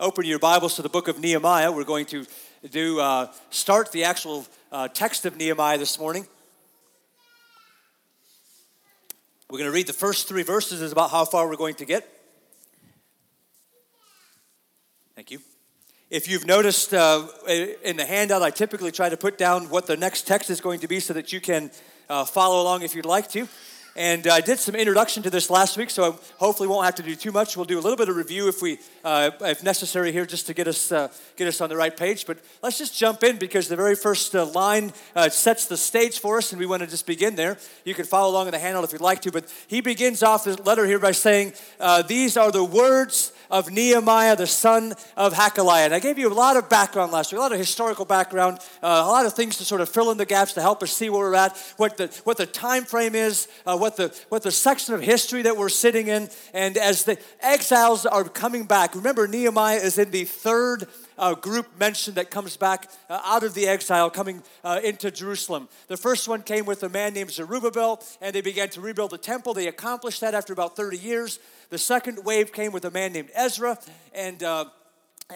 open your Bibles to the book of Nehemiah. We're going to do uh, start the actual uh, text of Nehemiah this morning. We're going to read the first three verses, is about how far we're going to get. Thank you. If you've noticed uh, in the handout, I typically try to put down what the next text is going to be so that you can uh, follow along if you'd like to. And I did some introduction to this last week, so I hopefully won't have to do too much. We'll do a little bit of review if we, uh, if necessary, here, just to get us uh, get us on the right page. But let's just jump in because the very first uh, line uh, sets the stage for us, and we want to just begin there. You can follow along in the handout if you'd like to. But he begins off his letter here by saying, uh, "These are the words." Of Nehemiah, the son of Hacaliah. And I gave you a lot of background last week, a lot of historical background, uh, a lot of things to sort of fill in the gaps to help us see where we're at, what the, what the time frame is, uh, what, the, what the section of history that we're sitting in. And as the exiles are coming back, remember Nehemiah is in the third uh, group mentioned that comes back uh, out of the exile, coming uh, into Jerusalem. The first one came with a man named Zerubbabel, and they began to rebuild the temple. They accomplished that after about 30 years. The second wave came with a man named Ezra, and uh,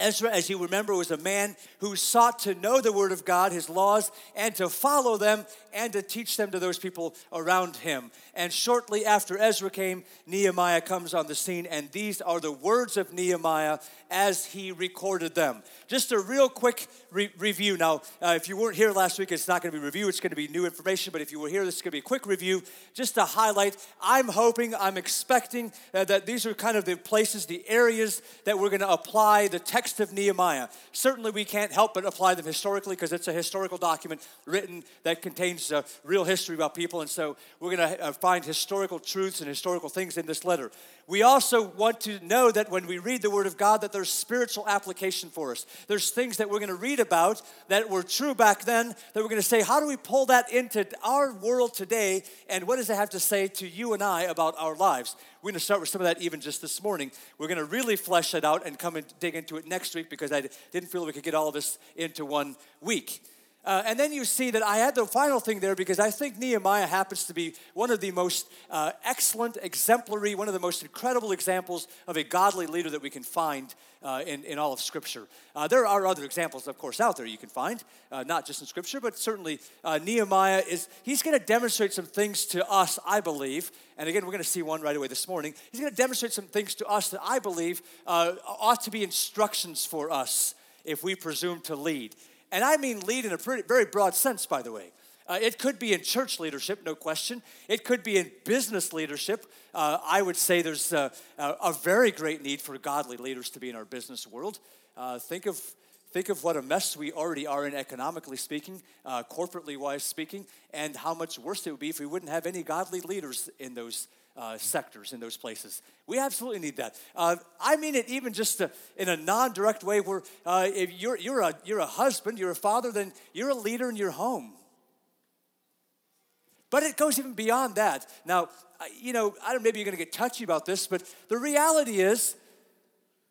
Ezra, as you remember, was a man who sought to know the Word of God, His laws, and to follow them and to teach them to those people around him. And shortly after Ezra came, Nehemiah comes on the scene, and these are the words of Nehemiah as he recorded them. Just a real quick re- review. Now, uh, if you weren't here last week, it's not going to be review, it's going to be new information, but if you were here, this is going to be a quick review just to highlight. I'm hoping, I'm expecting uh, that these are kind of the places, the areas that we're going to apply the text of Nehemiah. Certainly, we can't help but apply them historically because it's a historical document written that contains uh, real history about people, and so we're going to uh, find historical truths and historical things in this letter. We also want to know that when we read the Word of God, that there's spiritual application for us. There's things that we're going to read about that were true back then that we're going to say, how do we pull that into our world today, and what does it have to say to you and I about our lives? We're going to start with some of that even just this morning. We're going to really flesh it out and come and dig into it next week because I didn't feel we could get all this into one week. Uh, and then you see that I had the final thing there because I think Nehemiah happens to be one of the most uh, excellent, exemplary, one of the most incredible examples of a godly leader that we can find uh, in, in all of Scripture. Uh, there are other examples, of course, out there you can find, uh, not just in Scripture, but certainly uh, Nehemiah is, he's going to demonstrate some things to us, I believe. And again, we're going to see one right away this morning. He's going to demonstrate some things to us that I believe ought to be instructions for us if we presume to lead. And I mean lead in a pretty, very broad sense, by the way. Uh, it could be in church leadership, no question. It could be in business leadership. Uh, I would say there's a, a, very great need for godly leaders to be in our business world. Uh, think of think of what a mess we already are in economically speaking, uh, corporately wise speaking, and how much worse it would be if we wouldn't have any godly leaders in those uh, sectors in those places. We absolutely need that. Uh, I mean it even just uh, in a non-direct way where uh, if you're, you're, a, you're a husband, you're a father, then you're a leader in your home. But it goes even beyond that. Now, you know, I don't, maybe you're going to get touchy about this, but the reality is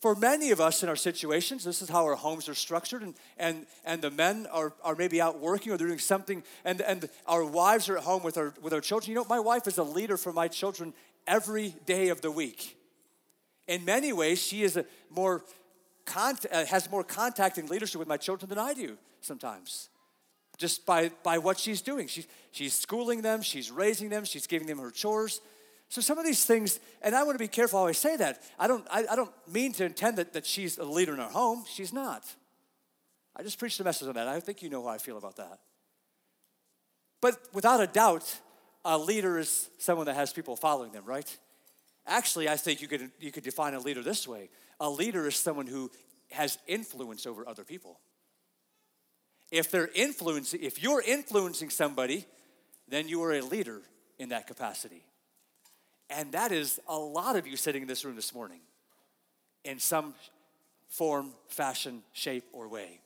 for many of us in our situations, this is how our homes are structured, and, and, and the men are, are maybe out working or they're doing something, and, and our wives are at home with our, with our children. You know, my wife is a leader for my children every day of the week. In many ways, she is a more cont- uh, has more contact and leadership with my children than I do sometimes just by, by what she's doing. She's, she's schooling them, she's raising them, she's giving them her chores. So some of these things, and I want to be careful how I say that. I don't, I, I don't mean to intend that, that she's a leader in our home. She's not. I just preached a message on that. I think you know how I feel about that. But without a doubt, a leader is someone that has people following them, right? Actually, I think you could, you could define a leader this way a leader is someone who has influence over other people. If they're influencing, if you're influencing somebody, then you are a leader in that capacity. And that is a lot of you sitting in this room this morning in some form, fashion, shape, or way.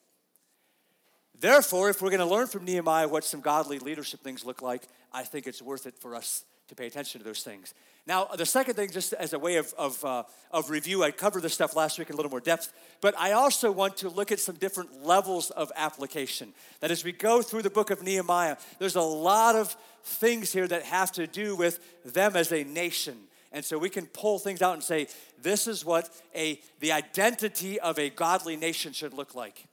Therefore, if we're going to learn from Nehemiah what some godly leadership things look like, I think it's worth it for us to pay attention to those things. Now, the second thing, just as a way of, of, uh, of review, I covered this stuff last week in a little more depth, but I also want to look at some different levels of application. That as we go through the book of Nehemiah, there's a lot of things here that have to do with them as a nation And so we can pull things out and say, this is what a, the identity of a godly nation should look like.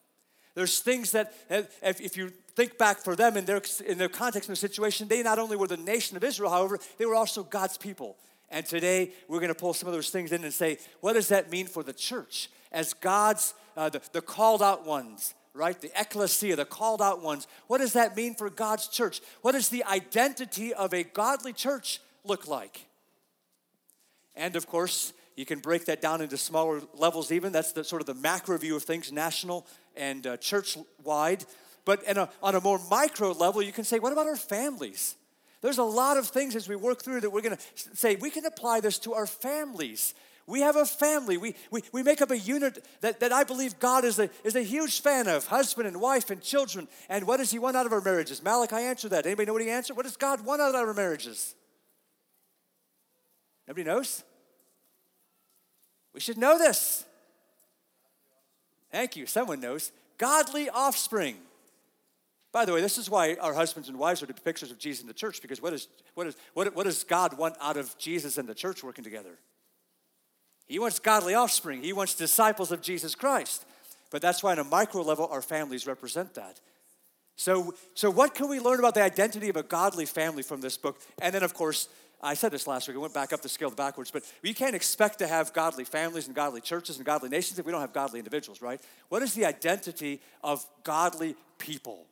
There's things that, if, if you think back for them in their, in their context and their situation, they not only were the nation of Israel, however, they were also God's people. And today we're going to pull some of those things in and say, what does that mean for the church? As God's, uh, the, the called out ones, right? The ecclesia, the called out ones. What does that mean for God's church? What does the identity of a godly church look like? And of course, you can break that down into smaller levels, even. That's the sort of the macro view of things, national and uh, church wide. But a, on a more micro level, you can say, what about our families? There's a lot of things as we work through that we're going to say, we can apply this to our families. We have a family. We, we, we make up a unit that, that I believe God is a, is a huge fan of husband and wife and children. And what does He want out of our marriages? Malachi answered that. Anybody know what He answered? What does God want out of our marriages? Nobody knows? We should know this. Thank you. Someone knows. Godly offspring. By the way, this is why our husbands and wives are the pictures of Jesus in the church, because what, is, what, is, what, what does God want out of Jesus and the church working together? He wants godly offspring, He wants disciples of Jesus Christ. But that's why, on a micro level, our families represent that. So, so what can we learn about the identity of a godly family from this book? And then, of course, I said this last week, I went back up the scale backwards, but we can't expect to have godly families and godly churches and godly nations if we don't have godly individuals, right? What is the identity of godly people?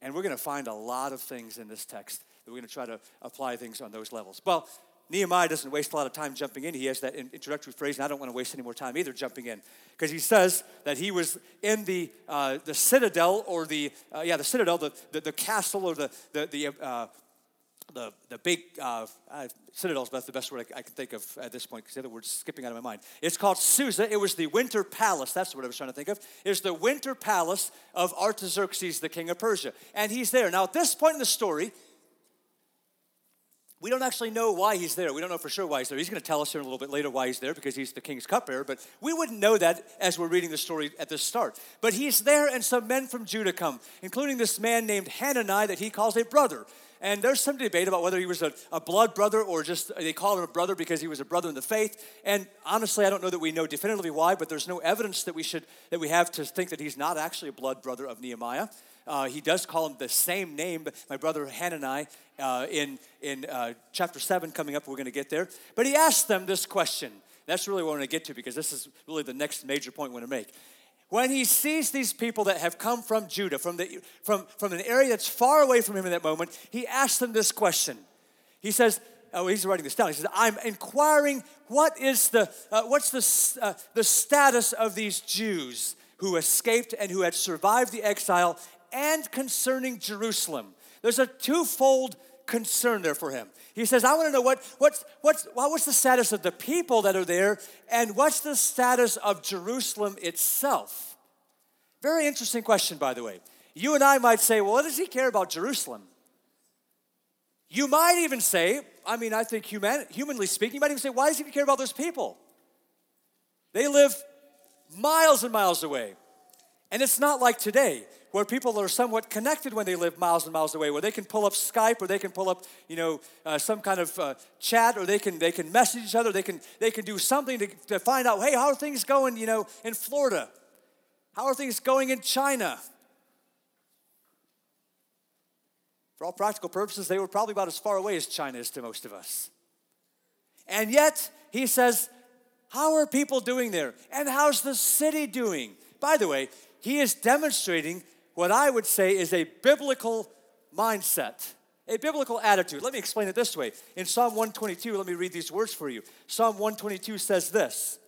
And we're going to find a lot of things in this text that we're going to try to apply things on those levels. Well, Nehemiah doesn't waste a lot of time jumping in. He has that introductory phrase, and I don't want to waste any more time either jumping in, because he says that he was in the uh, the citadel or the uh, yeah the citadel, the, the, the castle or the the the, uh, the, the big uh, uh, citadel that's the best word I, I, can think of at this point because the other word's skipping out of my mind. It's called Susa. It was the winter palace. That's what I was trying to think of. It's the winter palace of Artaxerxes, the king of Persia. And he's there. Now, at this point in the story, we don't actually know why he's there. We don't know for sure why he's there. He's going to tell us here a little bit later why he's there because he's the king's cupbearer, but we wouldn't know that as we're reading the story at the start. But he's there, and some men from Judah come, including this man named Hanani that he calls a brother. And there's some debate about whether he was a, a, blood brother or just they call him a brother because he was a brother in the faith. And honestly, I don't know that we know definitively why, but there's no evidence that we should that we have to think that he's not actually a blood brother of Nehemiah. Uh, he does call him the same name, my brother Hanani, uh, in, in uh, chapter 7 coming up. We're going to get there. But he asked them this question. That's really what I want to get to because this is really the next major point we want to make when he sees these people that have come from Judah, from, the, from, from an area that's far away from him in that moment, he asks them this question. He says, oh, he's writing this down. He says, I'm inquiring what is the, uh, what's the, uh, the status of these Jews who escaped and who had survived the exile and concerning Jerusalem. There's a twofold concern there for him. He says, I want to know what, what's, what's, what's the status of the people that are there and what's the status of Jerusalem itself? Very interesting question, by the way. You and I might say, well, what does he care about Jerusalem? You might even say, I mean, I think human, humanly speaking, you might even say, why does he care about those people? They live miles and miles away. And it's not like today where people are somewhat connected when they live miles and miles away, where they can pull up Skype or they can pull up, you know, uh, some kind of uh, chat or they can they can message each other. They can they can do something to, to find out, hey, how are things going, you know, in Florida? How are things going in China? For all practical purposes, they were probably about as far away as China is to most of us. And yet, he says, How are people doing there? And how's the city doing? By the way, he is demonstrating what I would say is a biblical mindset, a biblical attitude. Let me explain it this way. In Psalm 122, let me read these words for you. Psalm 122 says this.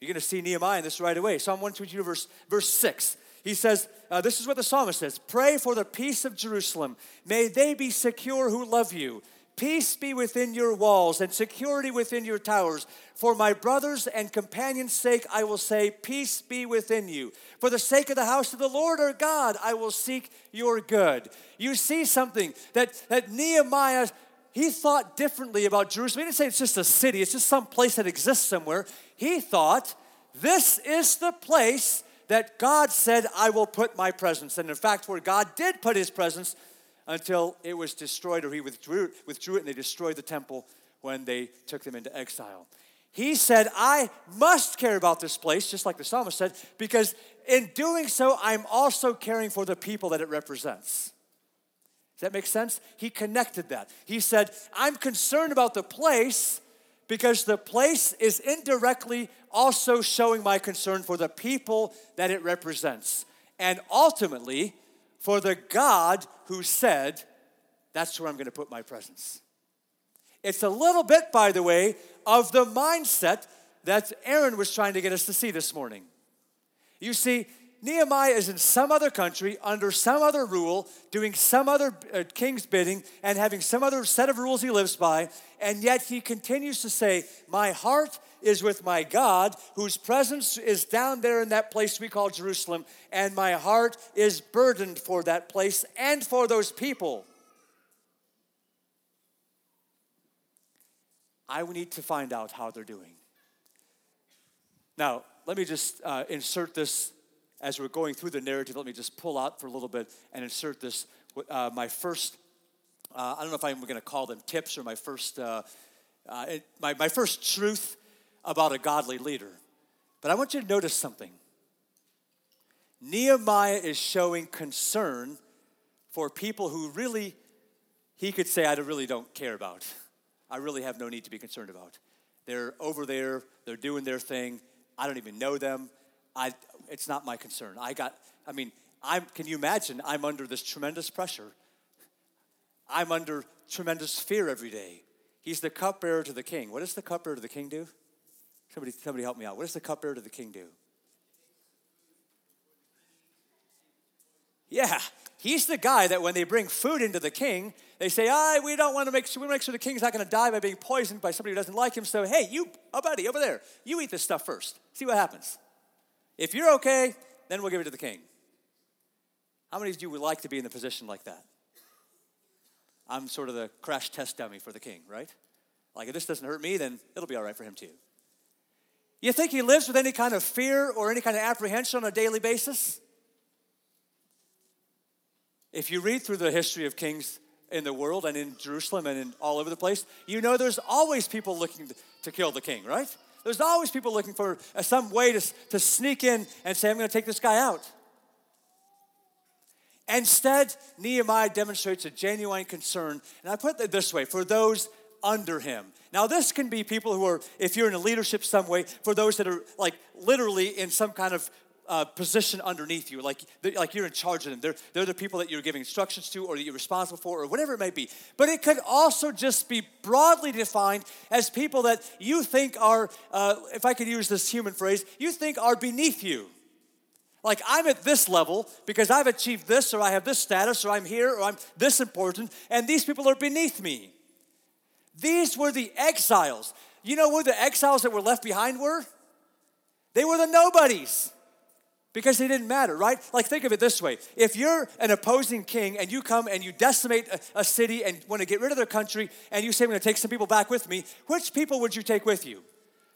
You're going to see Nehemiah in this right away. Psalm 122, verse, verse 6. He says, uh, This is what the psalmist says Pray for the peace of Jerusalem. May they be secure who love you. Peace be within your walls and security within your towers. For my brothers and companions' sake, I will say, Peace be within you. For the sake of the house of the Lord our God, I will seek your good. You see something that, that Nehemiah, he thought differently about Jerusalem. He didn't say it's just a city, it's just some place that exists somewhere. He thought, This is the place that God said, I will put my presence. And in fact, where God did put his presence, until it was destroyed or he withdrew, withdrew it and they destroyed the temple when they took them into exile. He said, I must care about this place, just like the psalmist said, because in doing so, I'm also caring for the people that it represents. Does that make sense? He connected that. He said, I'm concerned about the place because the place is indirectly also showing my concern for the people that it represents. And ultimately, for the God who said, That's where I'm going to put my presence. It's a little bit, by the way, of the mindset that Aaron was trying to get us to see this morning. You see, Nehemiah is in some other country under some other rule, doing some other uh, king's bidding, and having some other set of rules he lives by, and yet he continues to say, My heart is with my God, whose presence is down there in that place we call Jerusalem, and my heart is burdened for that place and for those people. I need to find out how they're doing. Now, let me just uh, insert this as we're going through the narrative, let me just pull out for a little bit and insert this. Uh, my first, uh, I don't know if I'm going to call them tips or my first, uh, uh, it, my, my first truth about a godly leader. But I want you to notice something. Nehemiah is showing concern for people who really, he could say, I really don't care about. I really have no need to be concerned about. They're over there, they're doing their thing. I don't even know them. I, it's not my concern. I got, I mean, I'm, can you imagine? I'm under this tremendous pressure. I'm under tremendous fear every day. He's the cupbearer to the king. What does the cupbearer to the king do? Somebody, somebody help me out. What does the cupbearer to the king do? Yeah, he's the guy that when they bring food into the king, they say, "Ah, we don't want to make sure we make sure the king's not going to die by being poisoned by somebody who doesn't like him." So, hey, you, oh buddy, over there, you eat this stuff first. See what happens. If you're okay, then we'll give it to the king. How many of you would like to be in a position like that? I'm sort of the crash test dummy for the king, right? Like, if this doesn't hurt me, then it'll be all right for him too. You think he lives with any kind of fear or any kind of apprehension on a daily basis? If you read through the history of kings in the world and in Jerusalem and in all over the place, you know there's always people looking to kill the king, right? There's always people looking for uh, some way to, to sneak in and say, I'm going to take this guy out. Instead, Nehemiah demonstrates a genuine concern, and I put it this way for those under him. Now, this can be people who are, if you're in a leadership some way, for those that are like literally in some kind of uh, position underneath you, like, like you're in charge of them. They're, they're the people that you're giving instructions to or that you're responsible for or whatever it may be. But it could also just be broadly defined as people that you think are, uh, if I could use this human phrase, you think are beneath you. Like I'm at this level because I've achieved this or I have this status or I'm here or I'm this important and these people are beneath me. These were the exiles. You know where the exiles that were left behind were? They were the nobodies because they didn't matter, right? Like, think of it this way if you're an opposing king and you come and you decimate a, a city and want to get rid of their country, and you say, I'm going to take some people back with me, which people would you take with you?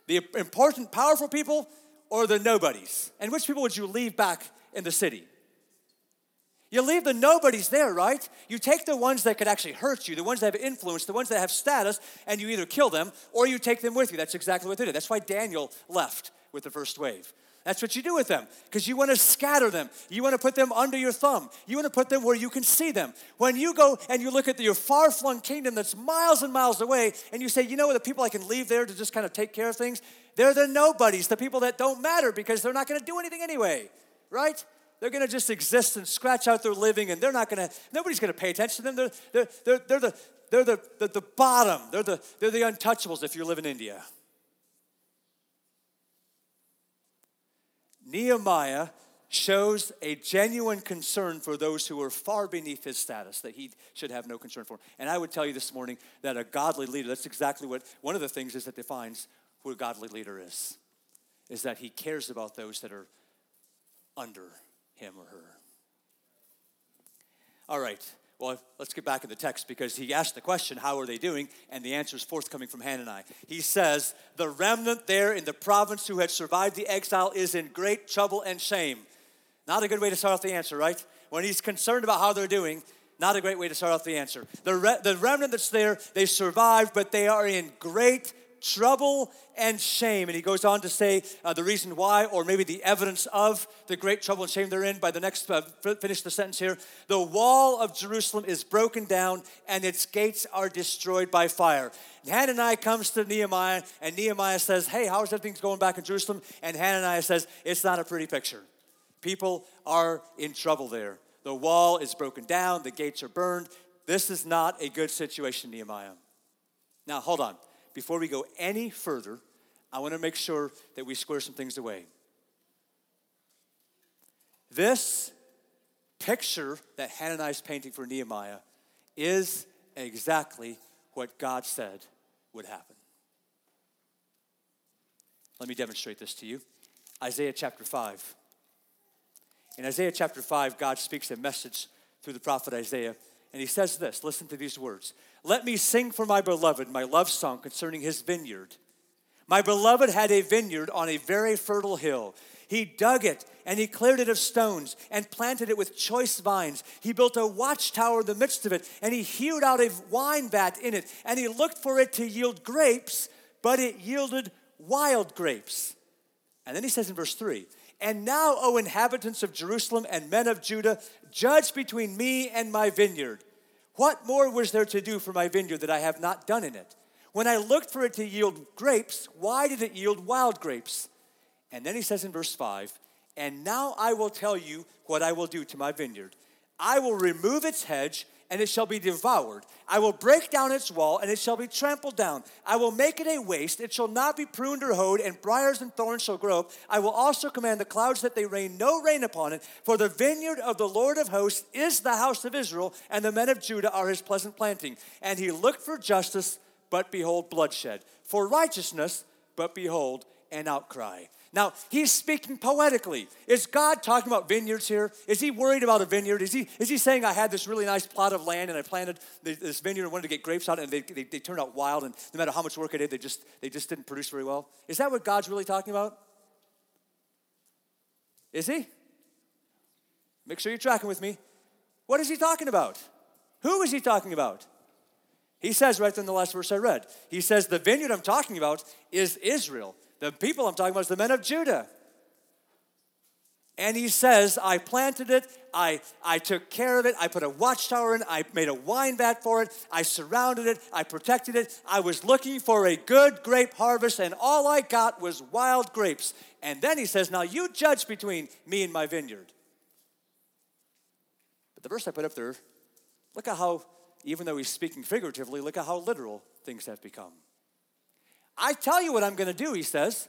The important, powerful people or the nobodies? And which people would you leave back in the city? You leave the nobodies there, right? You take the ones that could actually hurt you, the ones that have influence, the ones that have status, and you either kill them or you take them with you. That's exactly what they did. That's why Daniel left with the first wave. That's what you do with them because you want to scatter them. You want to put them under your thumb. You want to put them where you can see them. When you go and you look at your far flung kingdom that's miles and miles away and you say, you know the people I can leave there to just kind of take care of things, they're the nobodies, the people that don't matter because they're not going to do anything anyway, right? They're going to just exist and scratch out their living and they're not going to, nobody's going to pay attention to them. They're, they're, they're, they're, the, they're the, the, the bottom, they're the, they're the untouchables if you live in India. Nehemiah shows a genuine concern for those who are far beneath his status that he should have no concern for. And I would tell you this morning that a godly leader, that's exactly what one of the things is that defines who a godly leader is, is that he cares about those that are under him or her. All right. Well, let's get back in the text because he asked the question, How are they doing? And the answer is forthcoming from Hanani. He says, The remnant there in the province who had survived the exile is in great trouble and shame. Not a good way to start off the answer, right? When he's concerned about how they're doing, Not a great way to start off the answer. The, re- the remnant that's there, they survived, but they are in great trouble and shame. And he goes on to say uh, the reason why, or maybe the evidence of the great trouble and shame they're in by the next, uh, finish the sentence here. The wall of Jerusalem is broken down and its gates are destroyed by fire. And Hananiah comes to Nehemiah and Nehemiah says, Hey, how's everything going back in Jerusalem? And Hananiah says, It's not a pretty picture. People are in trouble there. The wall is broken down, the gates are burned. This is not a good situation, Nehemiah. Now, hold on before we go any further, I want to make sure that we square some things away. This picture that Hananiah is painting for Nehemiah is exactly what God said would happen. Let me demonstrate this to you. Isaiah chapter 5. In Isaiah chapter 5, God speaks a message through the prophet Isaiah, and he says this listen to these words let me sing for my beloved my love song concerning his vineyard. My beloved had a vineyard on a very fertile hill. He dug it and he cleared it of stones and planted it with choice vines. He built a watchtower in the midst of it and he hewed out a wine vat in it and he looked for it to yield grapes, but it yielded wild grapes. And then he says in verse 3 And now, O inhabitants of Jerusalem and men of Judah, judge between me and my vineyard. What more was there to do for my vineyard that I have not done in it? When I looked for it to yield grapes, why did it yield wild grapes? And then he says in verse 5 And now I will tell you what I will do to my vineyard. I will remove its hedge and it shall be devoured. I will break down its wall, and it shall be trampled down. I will make it a waste. It shall not be pruned or hoed, and briars and thorns shall grow. I will also command the clouds that they rain no rain upon it. For the vineyard of the Lord of hosts is the house of Israel, and the men of Judah are his pleasant planting. And he looked for justice, but behold, bloodshed. For righteousness, but behold, an outcry. Now, he's speaking poetically. Is God talking about vineyards here? Is he worried about a vineyard? Is he, is he saying, I had this really nice plot of land and I planted this vineyard and wanted to get grapes out and they, they, they turned out wild and no matter how much work I did, they just, they just didn't produce very well? Is that what God's really talking about? Is he? Make sure you're tracking with me. What is he talking about? Who is he talking about? He says right in the last verse I read, he says, The vineyard I'm talking about is Israel. The people I'm talking about is the men of Judah. And he says, I planted it, I, I took care of it, I put a watchtower in, I made a wine vat for it, I surrounded it, I protected it. I was looking for a good grape harvest, and all I got was wild grapes. And then he says, Now you judge between me and my vineyard. But the verse I put up there, look at how, even though he's speaking figuratively, look at how literal things have become. I tell you what I'm going to do, he says.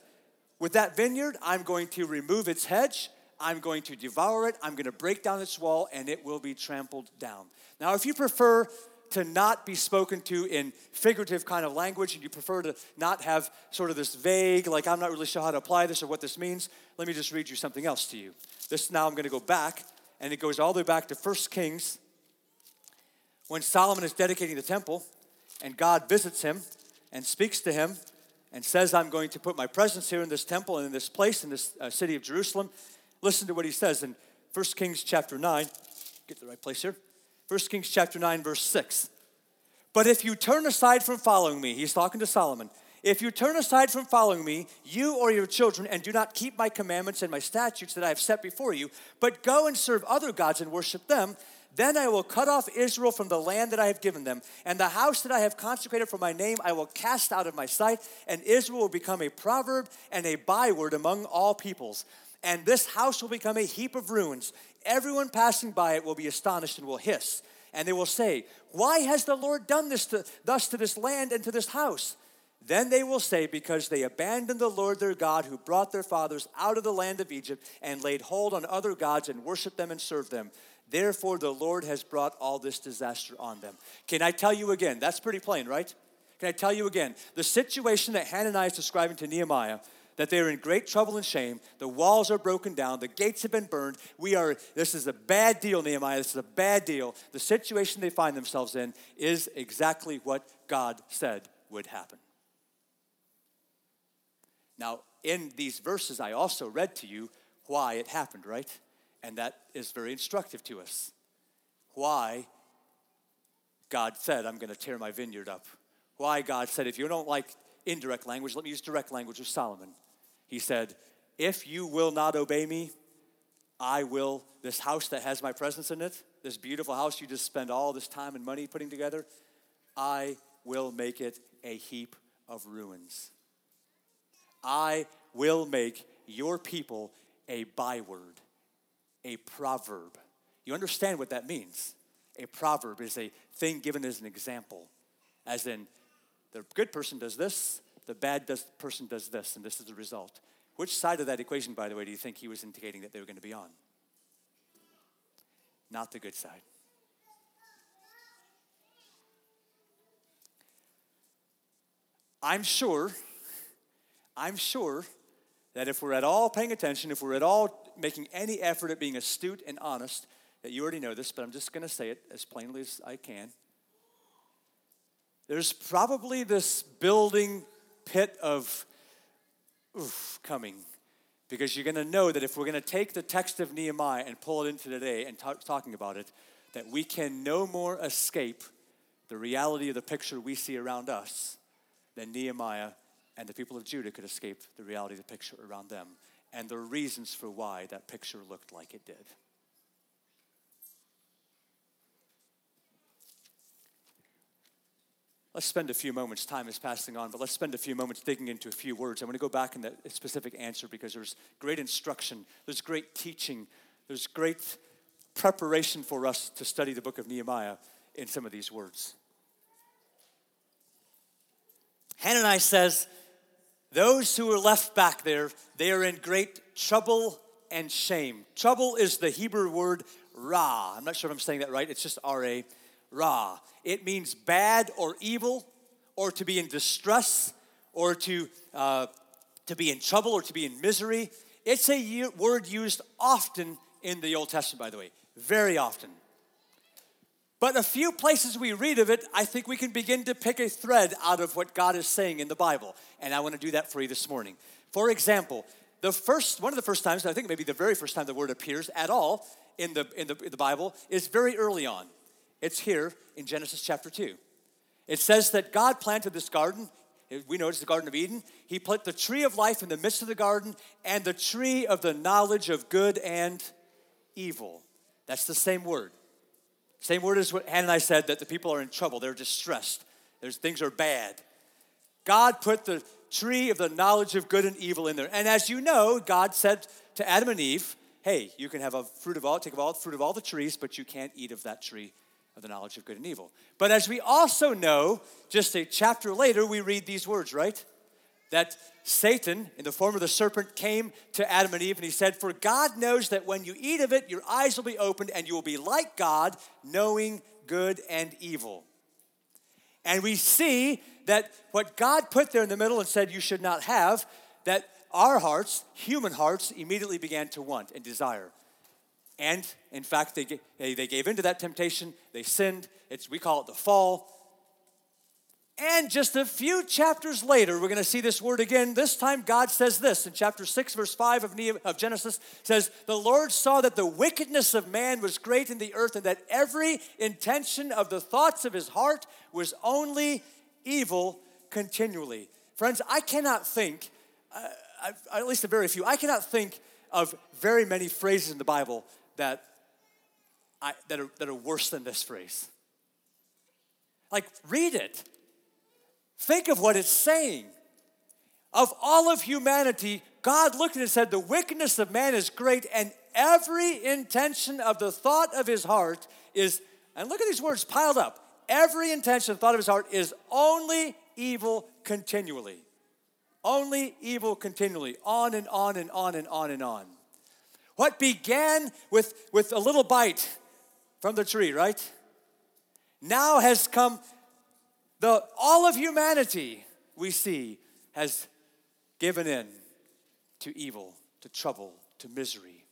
With that vineyard, I'm going to remove its hedge. I'm going to devour it. I'm going to break down its wall, and it will be trampled down. Now, if you prefer to not be spoken to in figurative kind of language and you prefer to not have sort of this vague, like I'm not really sure how to apply this or what this means, let me just read you something else to you. This now I'm going to go back, and it goes all the way back to 1 Kings when Solomon is dedicating the temple and God visits him and speaks to him and says, I'm going to put my presence here in this temple and in this place, in this uh, city of Jerusalem. Listen to what he says in 1 Kings chapter 9. Get the right place here. 1 Kings chapter 9, verse 6. But if you turn aside from following me, he's talking to Solomon. If you turn aside from following me, you or your children, and do not keep my commandments and my statutes that I have set before you, but go and serve other gods and worship them, then I will cut off Israel from the land that I have given them, and the house that I have consecrated for my name I will cast out of my sight, and Israel will become a proverb and a byword among all peoples. And this house will become a heap of ruins. Everyone passing by it will be astonished and will hiss. And they will say, Why has the Lord done this to, thus to this land and to this house? Then they will say, Because they abandoned the Lord their God who brought their fathers out of the land of Egypt and laid hold on other gods and worshiped them and served them. Therefore, the Lord has brought all this disaster on them. Can I tell you again? That's pretty plain, right? Can I tell you again? The situation that Hananiah is describing to Nehemiah, that they are in great trouble and shame, the walls are broken down, the gates have been burned. We are, this is a bad deal, Nehemiah. This is a bad deal. The situation they find themselves in is exactly what God said would happen. Now, in these verses, I also read to you why it happened, right? And that is very instructive to us. Why God said, I'm going to tear my vineyard up. Why God said, if you don't like indirect language, let me use direct language with Solomon. He said, If you will not obey me, I will, this house that has my presence in it, this beautiful house you just spend all this time and money putting together, I will make it a heap of ruins. I will make your people a byword, a proverb. You understand what that means? A proverb is a thing given as an example, as in, the good person does this, the bad does, person does this, and this is the result. Which side of that equation, by the way, do you think he was indicating that they were going to be on? Not the good side. I'm sure, I'm sure that if we're at all paying attention, if we're at all making any effort at being astute and honest, that you already know this, but I'm just going to say it as plainly as I can. There's probably this building pit of oof coming because you're going to know that if we're going to take the text of Nehemiah and pull it into today and talk, talking about it, that we can no more escape the reality of the picture we see around us than Nehemiah and the people of Judah could escape the reality of the picture around them and the reasons for why that picture looked like it did. Let's spend a few moments, time is passing on, but let's spend a few moments digging into a few words. I'm going to go back in that specific answer because there's great instruction, there's great teaching, there's great preparation for us to study the book of Nehemiah in some of these words. Hanani says, Those who are left back there, they are in great trouble and shame. Trouble is the Hebrew word ra. I'm not sure if I'm saying that right, it's just R A ra. It means bad or evil, or to be in distress, or to, uh, to be in trouble, or to be in misery. It's a word used often in the Old Testament, by the way, very often. But a few places we read of it, I think we can begin to pick a thread out of what God is saying in the Bible. And I want to do that for you this morning. For example, the first one of the first times, I think maybe the very first time the word appears at all in the, in the, in the Bible is very early on. It's here in Genesis chapter 2. It says that God planted this garden. We know it's the Garden of Eden. He put the tree of life in the midst of the garden and the tree of the knowledge of good and evil. That's the same word. Same word as what Hanani said that the people are in trouble, they're distressed, There's, things are bad. God put the tree of the knowledge of good and evil in there. And as you know, God said to Adam and Eve, hey, you can have a fruit of all, take of all fruit of all the trees, but you can't eat of that tree of the knowledge of good and evil. But as we also know, just a chapter later, we read these words, right? That Satan, in the form of the serpent, came to Adam and Eve and he said, For God knows that when you eat of it, your eyes will be opened and you will be like God, knowing good and evil. And we see that what God put there in the middle and said you should not have, that our hearts, human hearts, immediately began to want and desire. And in fact, they, they, gave into that temptation, they sinned. It's, we call it the fall. And just a few chapters later, we're going to see this word again. This time, God says this in chapter 6, verse 5 of, Genesis says, The Lord saw that the wickedness of man was great in the earth, and that every intention of the thoughts of his heart was only evil continually. Friends, I cannot think, uh, at least a very few, I cannot think of very many phrases in the Bible that, I, that, are, that are worse than this phrase. Like, read it. Think of what it's saying. Of all of humanity, God looked at it and said, The wickedness of man is great, and every intention of the thought of his heart is, and look at these words piled up. Every intention, thought of his heart is only evil continually. Only evil continually. On and on and on and on and on. What began with, with a little bite from the tree, right? Now has come the all of humanity we see has given in to evil, to trouble, to misery.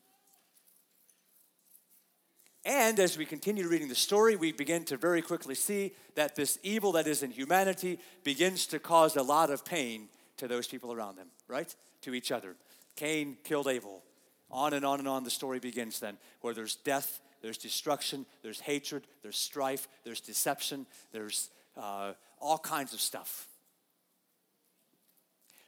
And as we continue reading the story, we begin to very quickly see that this evil that is in humanity begins to cause a lot of pain to those people around them, right? To each other. Cain killed Abel. On and on and on the story begins then, where there's death, there's destruction, there's hatred, there's strife, there's deception, there's uh, all kinds of stuff.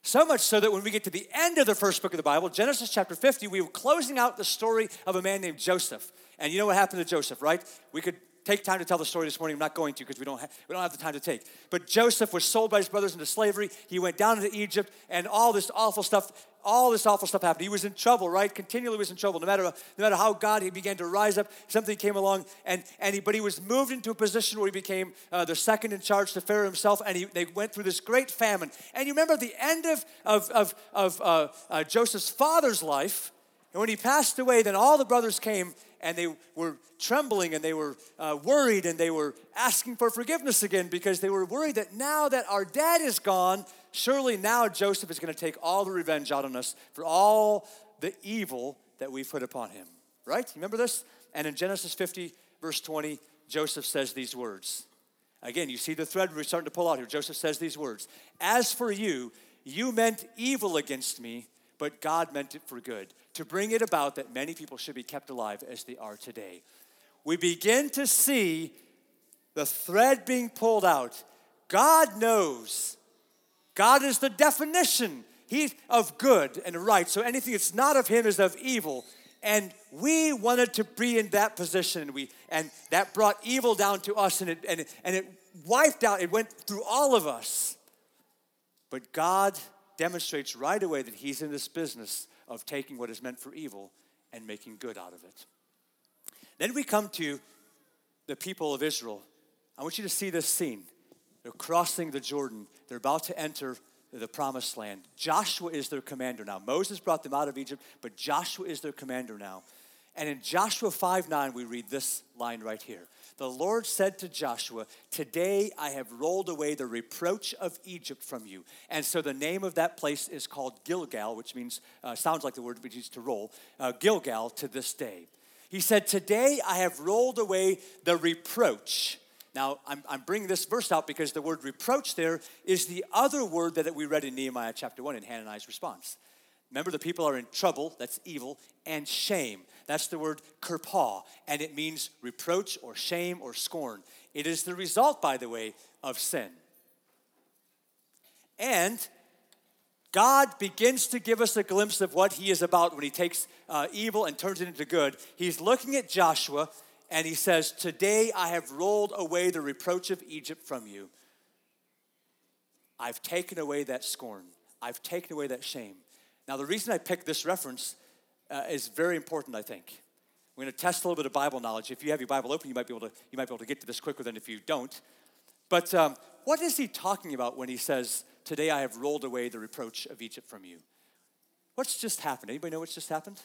So much so that when we get to the end of the first book of the Bible, Genesis chapter 50, we were closing out the story of a man named Joseph. And you know what happened to Joseph, right? We could take time to tell the story this morning. I'm not going to because we don't, ha- we don't have the time to take. But Joseph was sold by his brothers into slavery. He went down into Egypt, and all this awful stuff, all this awful stuff happened. He was in trouble, right? Continually was in trouble. No matter, no matter how God, he began to rise up, something came along, and, and he, but he was moved into a position where he became uh, the second in charge to Pharaoh himself, and he, they went through this great famine. And you remember the end of, of, of, of uh, uh, Joseph's father's life, and when he passed away, then all the brothers came and they were trembling and they were uh, worried and they were asking for forgiveness again because they were worried that now that our dad is gone, surely now Joseph is going to take all the revenge out on us for all the evil that we've put upon him. Right? You remember this? And in Genesis 50, verse 20, Joseph says these words. Again, you see the thread we're starting to pull out here. Joseph says these words As for you, you meant evil against me but God meant it for good, to bring it about that many people should be kept alive as they are today. We begin to see the thread being pulled out. God knows. God is the definition He's of good and right. So anything that's not of Him is of evil. And we wanted to be in that position, we and that brought evil down to us, and it and it, and it wiped out. It went through all of us. But God demonstrates right away that he's in this business of taking what is meant for evil and making good out of it. Then we come to the people of Israel. I want you to see this scene. They're crossing the Jordan, they're about to enter the promised land. Joshua is their commander now. Moses brought them out of Egypt, but Joshua is their commander now. And in Joshua 5 9, we read this line right here the Lord said to Joshua, Today I have rolled away the reproach of Egypt from you. And so the name of that place is called Gilgal, which means, uh, sounds like the word which means to roll, uh, Gilgal to this day. He said, Today I have rolled away the reproach. Now, I'm, I'm bringing this verse out because the word reproach there is the other word that we read in Nehemiah chapter 1 in Hananiah's response. Remember, the people are in trouble, that's evil, and shame. That's the word kerpah, and it means reproach or shame or scorn. It is the result, by the way, of sin. And God begins to give us a glimpse of what He is about when He takes uh, evil and turns it into good. He's looking at Joshua and He says, Today I have rolled away the reproach of Egypt from you. I've taken away that scorn, I've taken away that shame. Now, the reason I picked this reference uh, is very important, I think. We're going to test a little bit of Bible knowledge. If you have your Bible open, you might be able to, you might be able to get to this quicker than if you don't. But um, what is he talking about when he says, Today I have rolled away the reproach of Egypt from you? What's just happened? Anybody know what's just happened?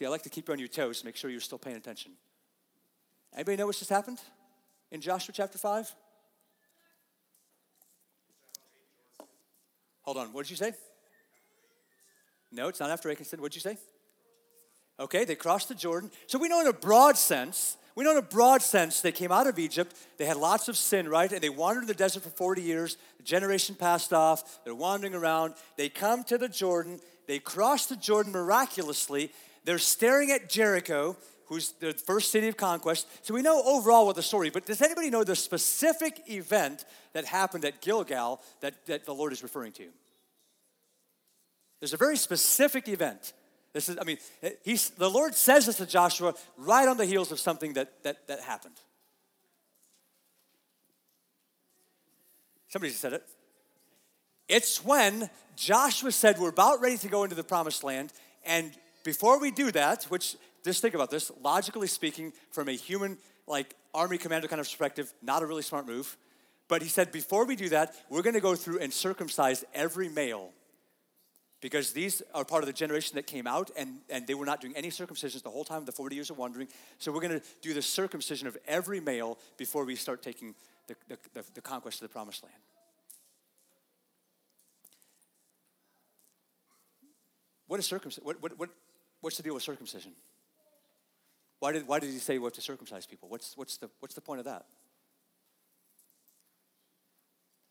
See, I like to keep you on your toes to make sure you're still paying attention. Anybody know what just happened in Joshua chapter 5? Hold on, what did you say? No, it's not after sinned. What did you say? Okay, they crossed the Jordan. So we know in a broad sense, we know in a broad sense they came out of Egypt. They had lots of sin, right? And they wandered in the desert for 40 years. The generation passed off. They're wandering around. They come to the Jordan. They cross the Jordan miraculously. They're staring at Jericho, who's the first city of conquest. So we know overall what the story, but does anybody know the specific event that happened at Gilgal that, that the Lord is referring to? There's a very specific event. This is, I mean, he's, the Lord says this to Joshua right on the heels of something that, that, that happened. Somebody said it. It's when Joshua said, We're about ready to go into the promised land. And before we do that, which just think about this, logically speaking, from a human, like army commander kind of perspective, not a really smart move. But he said, Before we do that, we're going to go through and circumcise every male because these are part of the generation that came out and, and they were not doing any circumcisions the whole time, of the 40 years of wandering. So we're going to do the circumcision of every male before we start taking the, the, the, the conquest of the promised land. What is circumcision? What, what, what, what's the deal with circumcision? Why did, why did he say we have to circumcise people? What's, what's, the, what's the point of that?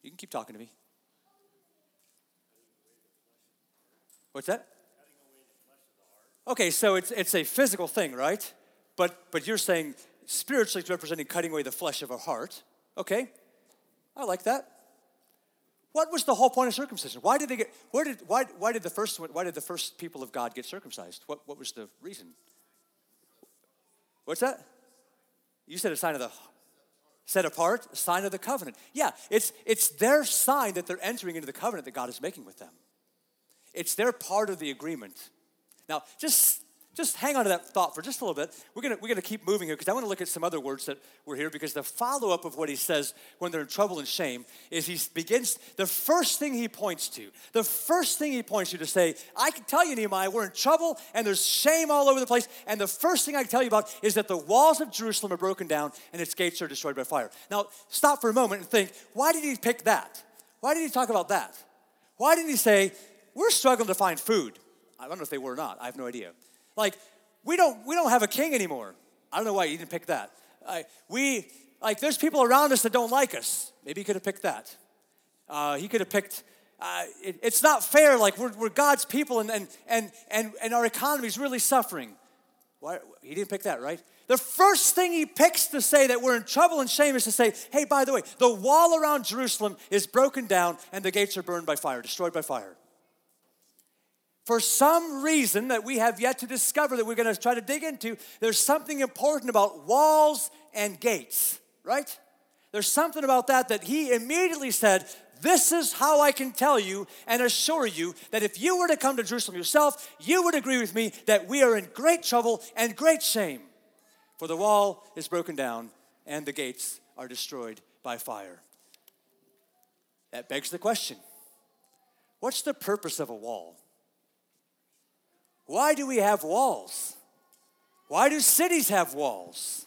You can keep talking to me. What's that? Okay, so it's, it's a physical thing, right? But, but you're saying spiritually it's representing cutting away the flesh of our heart. Okay, I like that. What was the whole point of circumcision? Why did they get? Where did why why did the first why did the first people of God get circumcised? What what was the reason? What's that? You said a sign of the set apart, sign of the covenant. Yeah, it's it's their sign that they're entering into the covenant that God is making with them. It's their part of the agreement. Now, just just hang on to that thought for just a little bit. We're gonna, we're gonna keep moving here because I want to look at some other words that were here because the follow up of what he says when they're in trouble and shame is he begins, the first thing he points to, the first thing he points to to say, I can tell you, Nehemiah, we're in trouble and there's shame all over the place. And the first thing I can tell you about is that the walls of Jerusalem are broken down and its gates are destroyed by fire. Now, stop for a moment and think, why did he pick that? Why did he talk about that? Why didn't he say, we're struggling to find food? I don't know if they were or not. I have no idea. Like, we don't, we don't have a king anymore. I don't know why you didn't pick that. Uh, we, like, there's people around us that don't like us. Maybe he could have picked that. Uh, he could have picked, uh, it, it's not fair. Like, we're, we're God's people and, and, and, and, and our economy is really suffering. Why, he didn't pick that, right? The first thing he picks to say that we're in trouble and shame is to say, hey, by the way, the wall around Jerusalem is broken down and the gates are burned by fire, destroyed by fire for some reason that we have yet to discover that we're going to try to dig into, there's something important about walls and gates, right? There's something about that that he immediately said, This is how I can tell you and assure you that if you were to come to Jerusalem yourself, you would agree with me that we are in great trouble and great shame. For the wall is broken down and the gates are destroyed by fire. That begs the question what's the purpose of a wall? Why do we have walls? Why do cities have walls?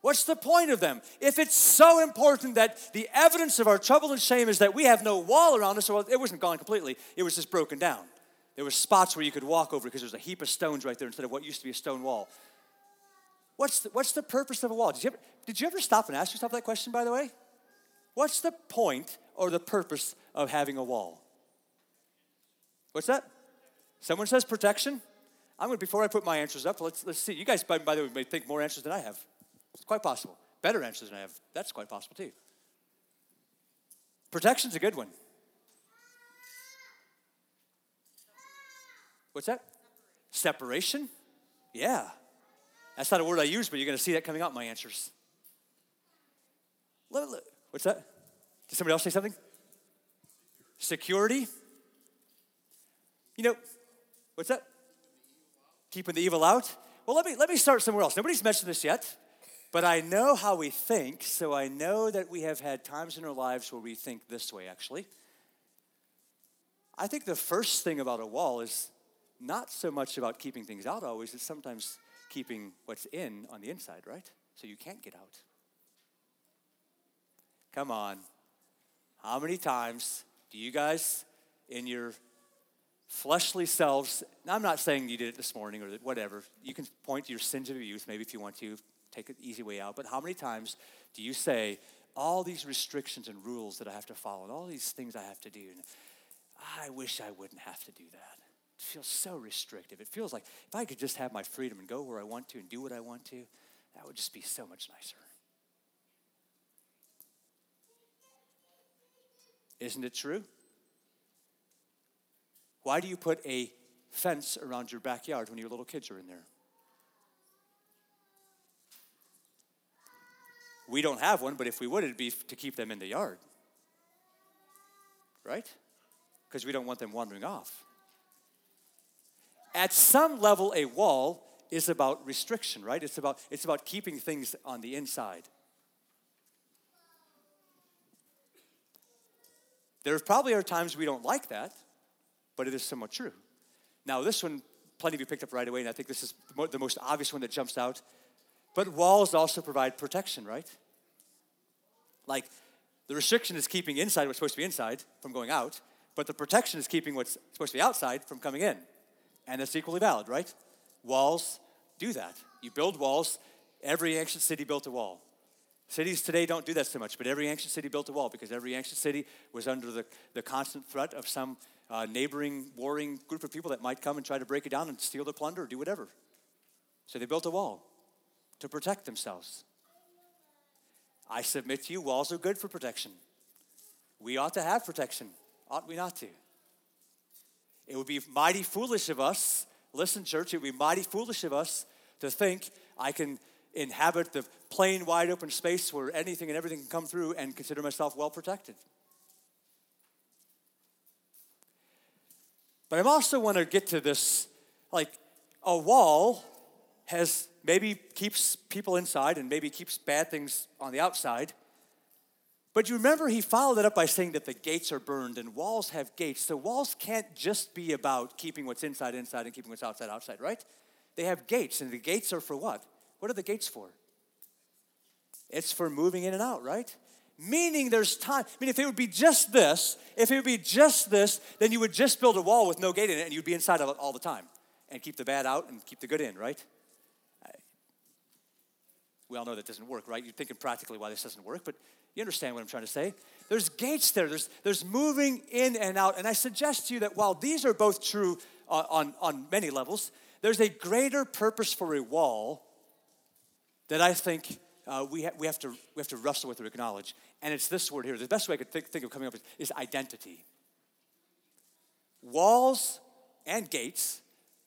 What's the point of them? If it's so important that the evidence of our trouble and shame is that we have no wall around us, well, it wasn't gone completely, it was just broken down. There were spots where you could walk over because there was a heap of stones right there instead of what used to be a stone wall. What's the, what's the purpose of a wall? Did you, ever, did you ever stop and ask yourself that question, by the way? What's the point or the purpose of having a wall? What's that? Someone says protection. I'm going to, before I put my answers up, let's, let's see. You guys, by, by the way, may think more answers than I have. It's quite possible. Better answers than I have. That's quite possible too. Protection's a good one. What's that? Separation? Yeah. That's not a word I use, but you're going to see that coming out in my answers. What's that? Did somebody else say something? Security? You know, What's that? Keeping the evil out? Well, let me, let me start somewhere else. Nobody's mentioned this yet, but I know how we think, so I know that we have had times in our lives where we think this way, actually. I think the first thing about a wall is not so much about keeping things out always, it's sometimes keeping what's in on the inside, right? So you can't get out. Come on. How many times do you guys in your fleshly selves. I'm not saying you did it this morning or whatever. You can point to your sins of your youth, maybe if you want to, take an easy way out. But how many times do you say, all these restrictions and rules that I have to follow, and all these things I have to do, and I wish I wouldn't have to do that. It feels so restrictive. It feels like if I could just have my freedom and go where I want to and do what I want to, that would just be so much nicer. Isn't it true? Why do you put a fence around your backyard when your little kids are in there? We don't have one, but if we would, it'd be to keep them in the yard. Right? Because we don't want them wandering off. At some level, a wall is about restriction, right? It's about, it's about keeping things on the inside. There probably are times we don't like that but it is somewhat true. Now, this one, plenty of you picked up right away, and I think this is the most obvious one that jumps out. But walls also provide protection, right? Like, the restriction is keeping inside what's supposed to be inside from going out, but the protection is keeping what's supposed to be outside from coming in. And it's equally valid, right? Walls do that. You build walls, every ancient city built a wall. Cities today don't do that so much, but every ancient city built a wall because every ancient city was under the, the constant threat of some a neighboring, warring group of people that might come and try to break it down and steal the plunder or do whatever. So they built a wall to protect themselves. I submit to you, walls are good for protection. We ought to have protection, ought we not to? It would be mighty foolish of us, listen, church, it would be mighty foolish of us to think I can inhabit the plain, wide open space where anything and everything can come through and consider myself well protected. But I also want to get to this like a wall has maybe keeps people inside and maybe keeps bad things on the outside. But you remember he followed it up by saying that the gates are burned and walls have gates. So walls can't just be about keeping what's inside inside and keeping what's outside outside, right? They have gates, and the gates are for what? What are the gates for? It's for moving in and out, right? Meaning there's time. I mean, if it would be just this, if it would be just this, then you would just build a wall with no gate in it and you'd be inside of it all the time and keep the bad out and keep the good in, right? We all know that doesn't work, right? You're thinking practically why this doesn't work, but you understand what I'm trying to say. There's gates there, there's, there's moving in and out. And I suggest to you that while these are both true uh, on, on many levels, there's a greater purpose for a wall that I think uh, we, ha- we, have to, we have to wrestle with or acknowledge. And it's this word here. The best way I could think, think of coming up with is identity. Walls and gates,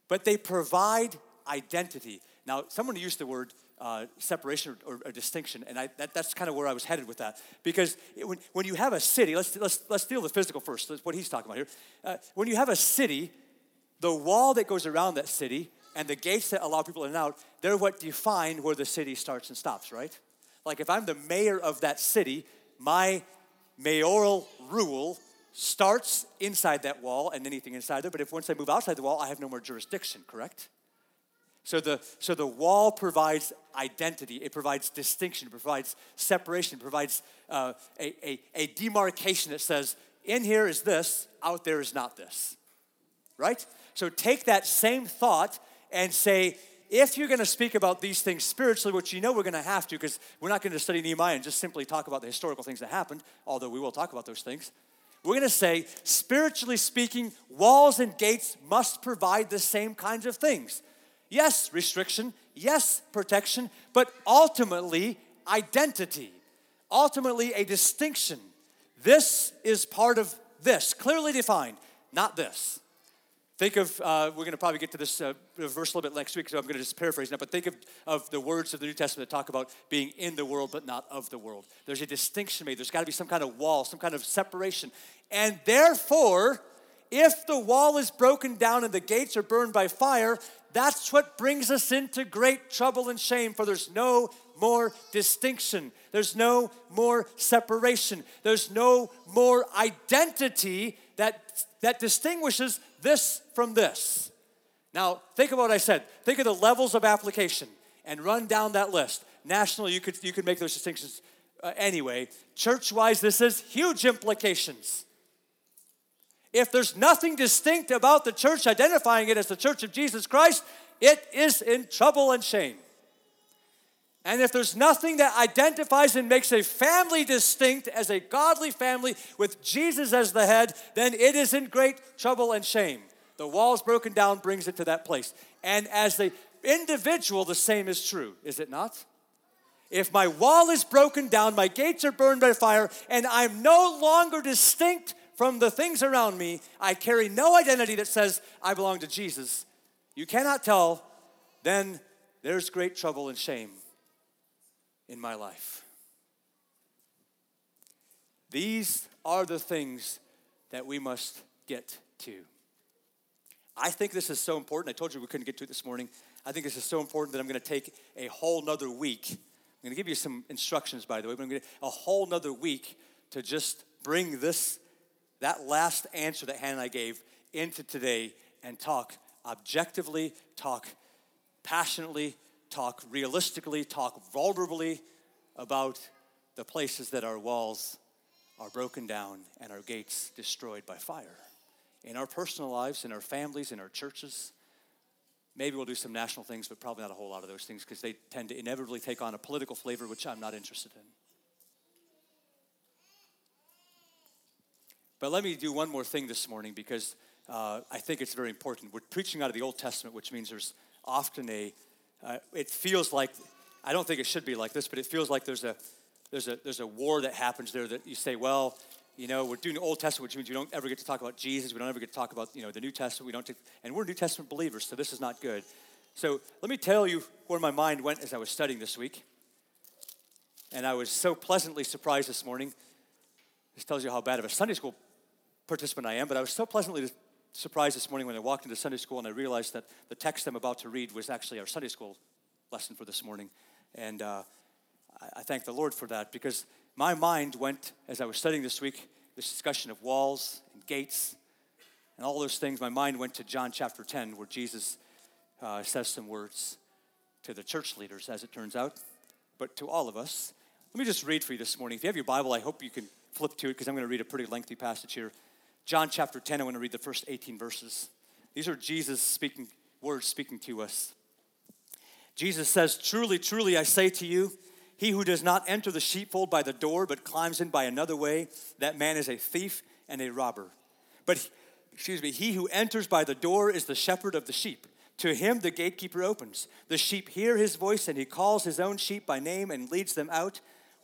but they provide identity. Now, someone used the word uh, separation or, or, or, distinction, and I, that, that's kind of where I was headed with that. Because it, when, when you have a city, let's, let's, let's deal with the physical first, that's what he's talking about here. Uh, when you have a city, the wall that goes around that city and the gates that allow people in and out, they're what define where the city starts and stops, right? Like if I'm the mayor of that city, my mayoral rule starts inside that wall and anything inside there, but if once I move outside the wall, I have no more jurisdiction, correct? So the, so the wall provides identity, it provides distinction, it provides separation, it provides uh, a, a, a demarcation that says, in here is this, out there is not this. Right? So take that same thought and say, if you're going to speak about these things spiritually, which you know we're going to have to, because we're not going to study Nehemiah and just simply talk about the historical things that happened, although we will talk about those things. We're going to say, spiritually speaking, walls and gates must provide the same kinds of things. Yes, restriction, yes, protection, but ultimately, identity, ultimately, a distinction. This is part of this, clearly defined, not this. Think of, uh, we're going to probably get to this uh, verse a little bit next week, so I'm going to just paraphrase now, but think of, of the words of the New Testament that talk about being in the world but not of the world. There's a distinction made. There's got to be some kind of wall, some kind of separation. And therefore, if the wall is broken down and the gates are burned by fire, that's what brings us into great trouble and shame, for there's no more distinction. There's no more separation. There's no more identity that, that distinguishes this from this. Now, think of what I said. Think of the levels of application and run down that list. National, you could, you could make those distinctions uh, anyway. Church wise, this has huge implications. If there's nothing distinct about the church identifying it as the church of Jesus Christ, it is in trouble and shame. And if there's nothing that identifies and makes a family distinct as a godly family with Jesus as the head, then it is in great trouble and shame. The walls broken down brings it to that place. And as the individual, the same is true, is it not? If my wall is broken down, my gates are burned by fire, and I'm no longer distinct from the things around me, I carry no identity that says I belong to Jesus. You cannot tell, then there's great trouble and shame in my life. These are the things that we must get to. I think this is so important. I told you we couldn't get to it this morning. I think this is so important that I'm going to take a whole nother week. I'm going to give you some instructions, by the way, but I'm going to a whole nother week to just bring this, that last answer that Hanani gave into today and talk objectively, talk passionately, talk realistically, talk vulnerably about the places that our walls are broken down and our gates destroyed by fire. In our personal lives, in our families, in our churches, maybe we'll do some national things, but probably not a whole lot of those things because they tend to inevitably take on a political flavor, which I'm not interested in. But let me do one more thing this morning because uh, I think it's very important. We're preaching out of the Old Testament, which means there's often a, uh, it feels like, I don't think it should be like this, but it feels like there's a, there's a, there's a war that happens there that you say, well, you know, we're doing Old Testament, which means we don't ever get to talk about Jesus. We don't ever get to talk about, you know, the New Testament. We don't, take, and we're New Testament believers, so this is not good. So let me tell you where my mind went as I was studying this week. And I was so pleasantly surprised this morning. This tells you how bad of a Sunday school participant I am, but I was so pleasantly surprised this morning when I walked into Sunday school and I realized that the text I'm about to read was actually our Sunday school lesson for this morning. And uh, I, I thank the Lord for that because my mind went, as I was studying this week, this discussion of walls and gates and all those things, my mind went to John chapter 10, where Jesus uh, says some words to the church leaders, as it turns out, but to all of us. Let me just read for you this morning. If you have your Bible, I hope you can flip to it because I'm going to read a pretty lengthy passage here. John chapter 10, I want to read the first 18 verses. These are Jesus speaking words speaking to us. Jesus says, Truly, truly, I say to you, he who does not enter the sheepfold by the door, but climbs in by another way, that man is a thief and a robber. But, excuse me, he who enters by the door is the shepherd of the sheep. To him the gatekeeper opens. The sheep hear his voice, and he calls his own sheep by name and leads them out.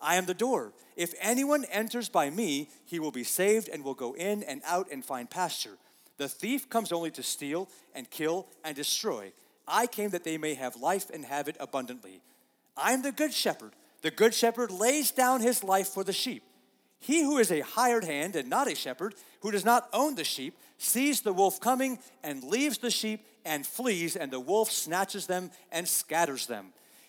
I am the door. If anyone enters by me, he will be saved and will go in and out and find pasture. The thief comes only to steal and kill and destroy. I came that they may have life and have it abundantly. I'm the good shepherd. The good shepherd lays down his life for the sheep. He who is a hired hand and not a shepherd, who does not own the sheep, sees the wolf coming and leaves the sheep and flees, and the wolf snatches them and scatters them.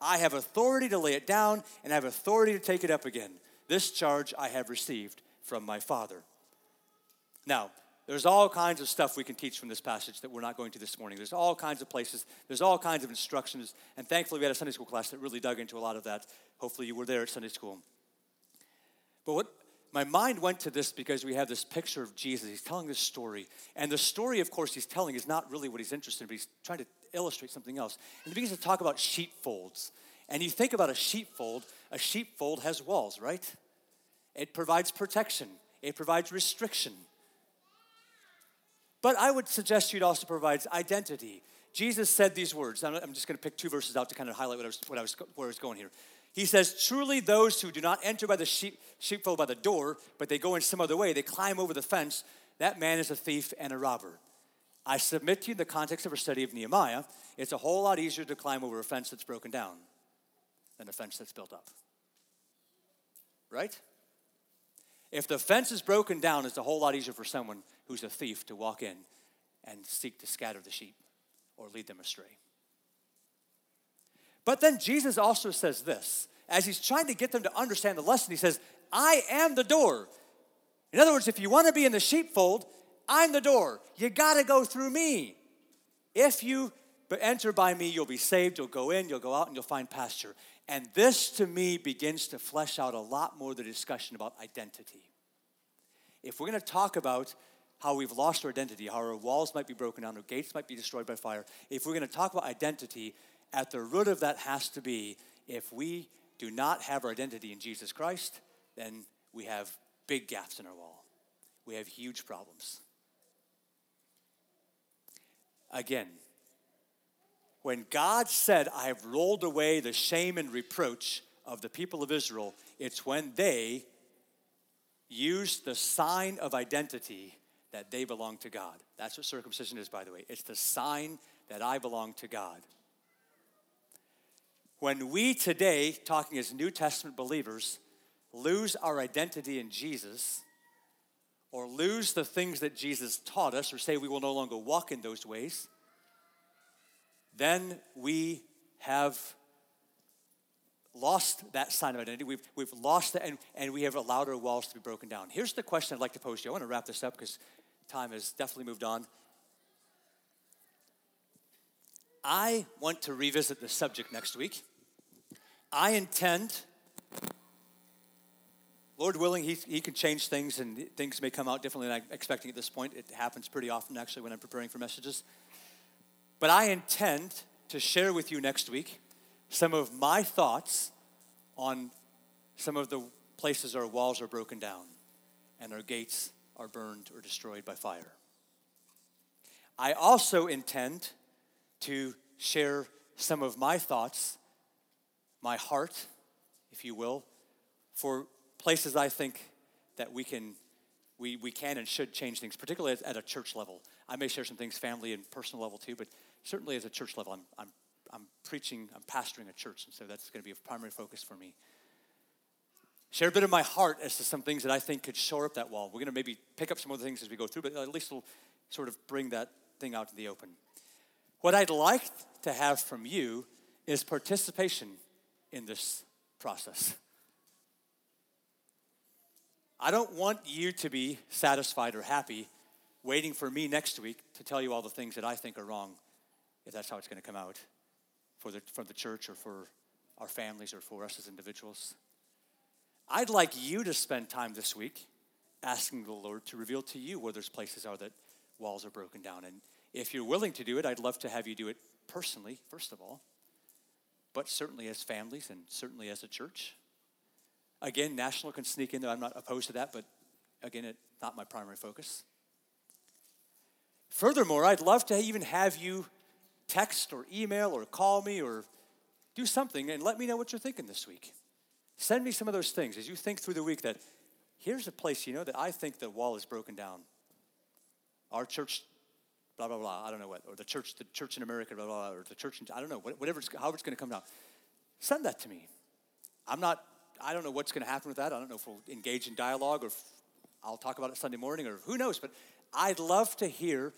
I have authority to lay it down, and I have authority to take it up again. This charge I have received from my Father. Now, there's all kinds of stuff we can teach from this passage that we're not going to this morning. There's all kinds of places, there's all kinds of instructions, and thankfully we had a Sunday school class that really dug into a lot of that. Hopefully you were there at Sunday school. But what my mind went to this because we have this picture of Jesus. He's telling this story. And the story, of course, he's telling is not really what he's interested in, but he's trying to illustrate something else. And he begins to talk about sheepfolds. And you think about a sheepfold, a sheepfold has walls, right? It provides protection, it provides restriction. But I would suggest it also provides identity. Jesus said these words. I'm just going to pick two verses out to kind of highlight what I was, what I was, where I was going here. He says, Truly, those who do not enter by the sheep, sheepfold by the door, but they go in some other way, they climb over the fence, that man is a thief and a robber. I submit to you in the context of our study of Nehemiah, it's a whole lot easier to climb over a fence that's broken down than a fence that's built up. Right? If the fence is broken down, it's a whole lot easier for someone who's a thief to walk in and seek to scatter the sheep or lead them astray. But then Jesus also says this as he's trying to get them to understand the lesson, he says, I am the door. In other words, if you want to be in the sheepfold, I'm the door. You got to go through me. If you enter by me, you'll be saved, you'll go in, you'll go out, and you'll find pasture. And this to me begins to flesh out a lot more the discussion about identity. If we're going to talk about how we've lost our identity, how our walls might be broken down, our gates might be destroyed by fire, if we're going to talk about identity, at the root of that has to be if we do not have our identity in Jesus Christ, then we have big gaps in our wall. We have huge problems. Again, when God said, I have rolled away the shame and reproach of the people of Israel, it's when they used the sign of identity that they belong to God. That's what circumcision is, by the way. It's the sign that I belong to God. When we today, talking as New Testament believers, lose our identity in Jesus, or lose the things that Jesus taught us, or say we will no longer walk in those ways, then we have lost that sign of identity. We've, we've lost that, and, and we have allowed our walls to be broken down. Here's the question I'd like to pose to you. I want to wrap this up because time has definitely moved on. I want to revisit this subject next week. I intend, Lord willing, he, he can change things and things may come out differently than I'm expecting at this point. It happens pretty often, actually, when I'm preparing for messages. But I intend to share with you next week some of my thoughts on some of the places our walls are broken down and our gates are burned or destroyed by fire. I also intend to share some of my thoughts, my heart, if you will, for places I think that we can we, we can and should change things, particularly at, a church level. I may share some things family and personal level too, but certainly as a church level, I'm, I'm, I'm preaching, I'm pastoring a church, and so that's going to be a primary focus for me. Share a bit of my heart as to some things that I think could shore up that wall. We're going to maybe pick up some other things as we go through, but at least we'll sort of bring that thing out in the open. What I'd like to have from you is participation in this process. I don't want you to be satisfied or happy waiting for me next week to tell you all the things that I think are wrong, if that's how it's going to come out for the, from the church or for our families or for us as individuals. I'd like you to spend time this week asking the Lord to reveal to you where those places are that walls are broken down. And if you're willing to do it, I'd love to have you do it personally, first of all, but certainly as families and certainly as a church. Again, national can sneak in there. I'm not opposed to that, but again, it's not my primary focus. Furthermore, I'd love to even have you text or email or call me or do something and let me know what you're thinking this week. Send me some of those things as you think through the week that here's a place, you know, that I think the wall is broken down. Our church, blah, blah, blah, I don't know what, or the church, the church in America, blah, blah, blah or the church in, I don't know, whatever, however it's going to come down. Send that to me. I'm not I don't know what's going to happen with that. I don't know if we'll engage in dialogue or I'll talk about it Sunday morning or who knows. But I'd love to hear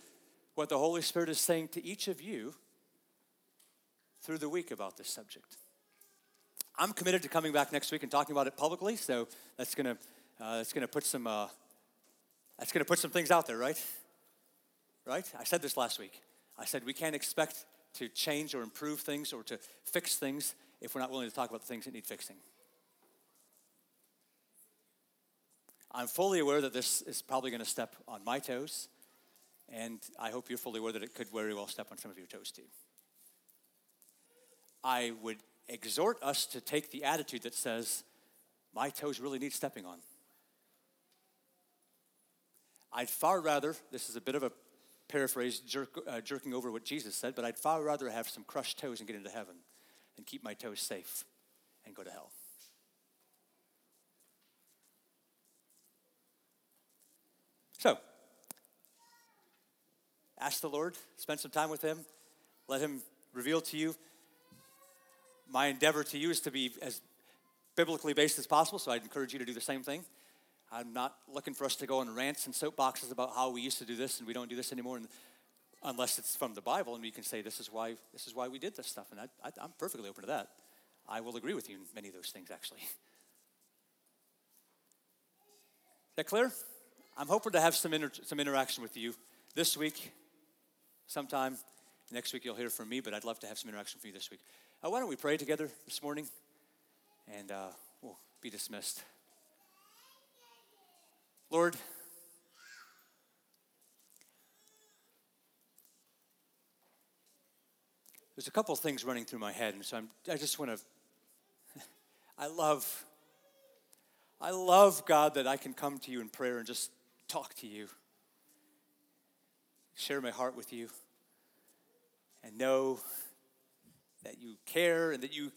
what the Holy Spirit is saying to each of you through the week about this subject. I'm committed to coming back next week and talking about it publicly, so that's to uh, that's to put some uh, that's going to put some things out there, right? Right? I said this last week. I said we can't expect to change or improve things or to fix things if we're not willing to talk about the things that need fixing. I'm fully aware that this is probably going to step on my toes, and I hope you're fully aware that it could very well step on some of your toes too. I would exhort us to take the attitude that says, my toes really need stepping on. I'd far rather, this is a bit of a paraphrase, jerk, uh, jerking over what Jesus said, but I'd far rather have some crushed toes and get into heaven than keep my toes safe and go to hell. So, ask the Lord, spend some time with Him, let Him reveal to you. My endeavor to you is to be as biblically based as possible, so I'd encourage you to do the same thing. I'm not looking for us to go on rants and soapboxes about how we used to do this and we don't do this anymore, and, unless it's from the Bible and we can say this is why this is why we did this stuff, and I, I, I'm perfectly open to that. I will agree with you in many of those things, actually. Is that clear? I'm hoping to have some, inter- some interaction with you this week, sometime. Next week you'll hear from me, but I'd love to have some interaction with you this week. Uh, why don't we pray together this morning? And uh, we'll be dismissed. Lord, there's a couple things running through my head, and so I'm, I just want to. I love, I love God that I can come to you in prayer and just talk to you, share my heart with you, and know that you care and that you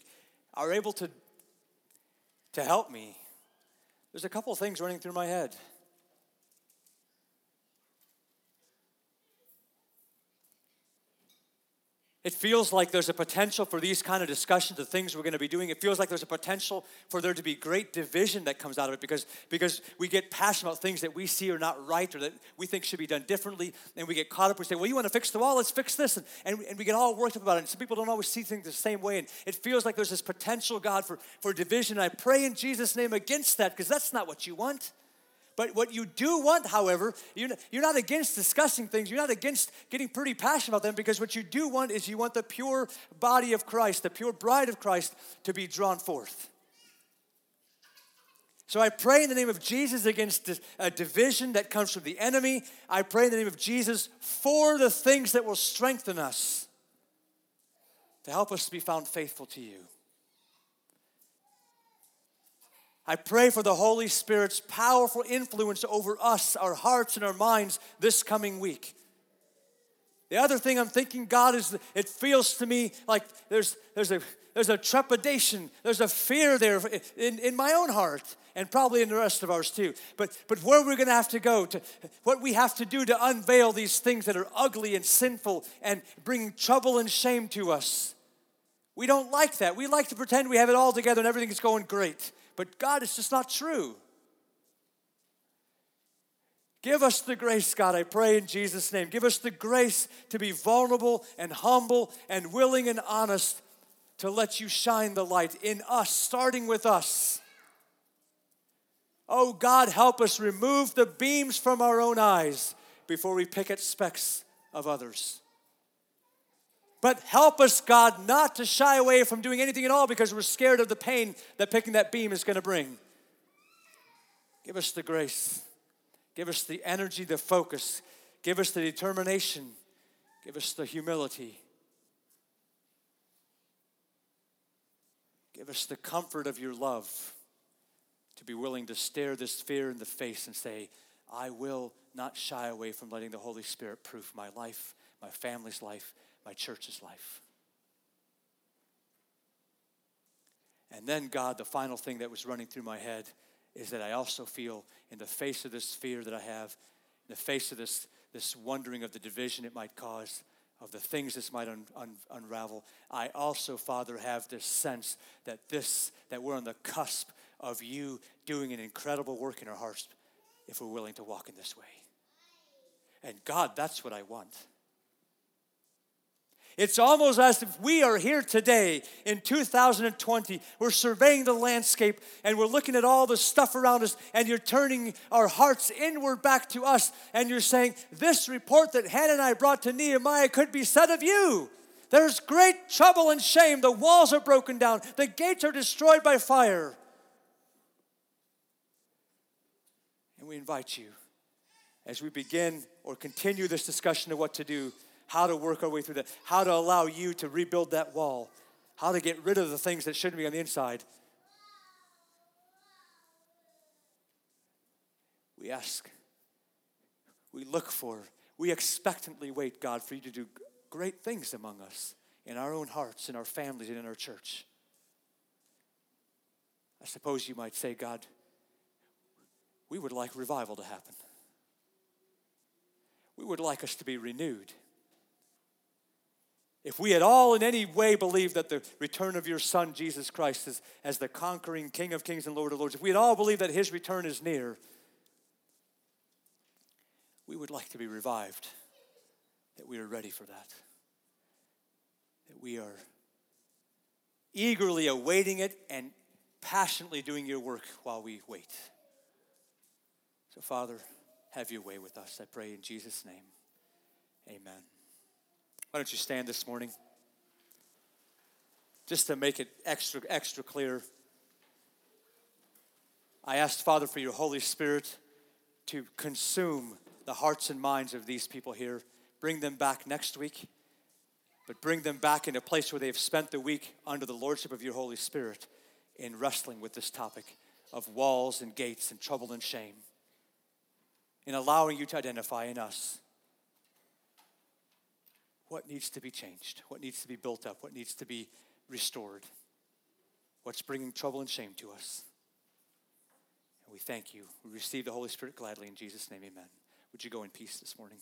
are able to, to help me. There's a couple of things running through my head. It feels like there's a potential for these kind of discussions, the things we're going to be doing. It feels like there's a potential for there to be great division that comes out of it because, because we get passionate about things that we see are not right or that we think should be done differently. And we get caught up. We say, well, you want to fix the wall? Let's fix this. And, and, and we get all worked up about it. And some people don't always see things the same way. And it feels like there's this potential, God, for, for division. And I pray in Jesus' name against that because that's not what you want. But what you do want, however, you're not against discussing things. You're not against getting pretty passionate about them because what you do want is you want the pure body of Christ, the pure bride of Christ to be drawn forth. So I pray in the name of Jesus against a division that comes from the enemy. I pray in the name of Jesus for the things that will strengthen us to help us to be found faithful to you. I pray for the Holy Spirit's powerful influence over us, our hearts, and our minds this coming week. The other thing I'm thinking, God, is it feels to me like there's, there's, a, there's a trepidation, there's a fear there in, in my own heart, and probably in the rest of ours too. But, but where we're going to have to go, to what we have to do to unveil these things that are ugly and sinful and bring trouble and shame to us. We don't like that. We like to pretend we have it all together and everything is going great. But God, it's just not true. Give us the grace, God, I pray in Jesus' name. Give us the grace to be vulnerable and humble and willing and honest to let you shine the light in us, starting with us. Oh God, help us remove the beams from our own eyes before we pick at specks of others. But help us, God, not to shy away from doing anything at all because we're scared of the pain that picking that beam is going to bring. Give us the grace. Give us the energy, the focus. Give us the determination. Give us the humility. Give us the comfort of your love to be willing to stare this fear in the face and say, I will not shy away from letting the Holy Spirit proof my life, my family's life, my church's life. And then, God, the final thing that was running through my head is that I also feel, in the face of this fear that I have, in the face of this, this wondering of the division it might cause, of the things this might un, un, unravel, I also, Father, have this sense that this, that we're on the cusp of you doing an incredible work in our hearts if we're willing to walk in this way. And God, that's what I want. It's almost as if we are here today in 2020. We're surveying the landscape and we're looking at all the stuff around us, and you're turning our hearts inward back to us, and you're saying, This report that Hanani brought to Nehemiah could be said of you. There's great trouble and shame. The walls are broken down, the gates are destroyed by fire. And we invite you as we begin or continue this discussion of what to do how to work our way through that, how to allow you to rebuild that wall, how to get rid of the things that shouldn't be on the inside. We ask, we look for, we expectantly wait, God, for you to do great things among us in our own hearts, in our families, and in our church. I suppose you might say, God, we would like revival to happen. We would like us to be renewed. If we at all in any way believe that the return of your Son, Jesus Christ, is as the conquering King of kings and Lord of lords, if we at all believe that his return is near, we would like to be revived, that we are ready for that, that we are eagerly awaiting it and passionately doing your work while we wait. So, Father, have your way with us, I pray in Jesus' name. Amen. Why don't you stand this morning? Just to make it extra, extra clear. I asked, Father, for your Holy Spirit to consume the hearts and minds of these people here. Bring them back next week, but bring them back in a place where they've spent the week under the Lordship of your Holy Spirit in wrestling with this topic of walls and gates and trouble and shame, in allowing you to identify in us what needs to be changed, what needs to be built up, what needs to be restored, what's bringing trouble and shame to us. And we thank you. We receive the Holy Spirit gladly in Jesus' name, amen. Would you go in peace this morning?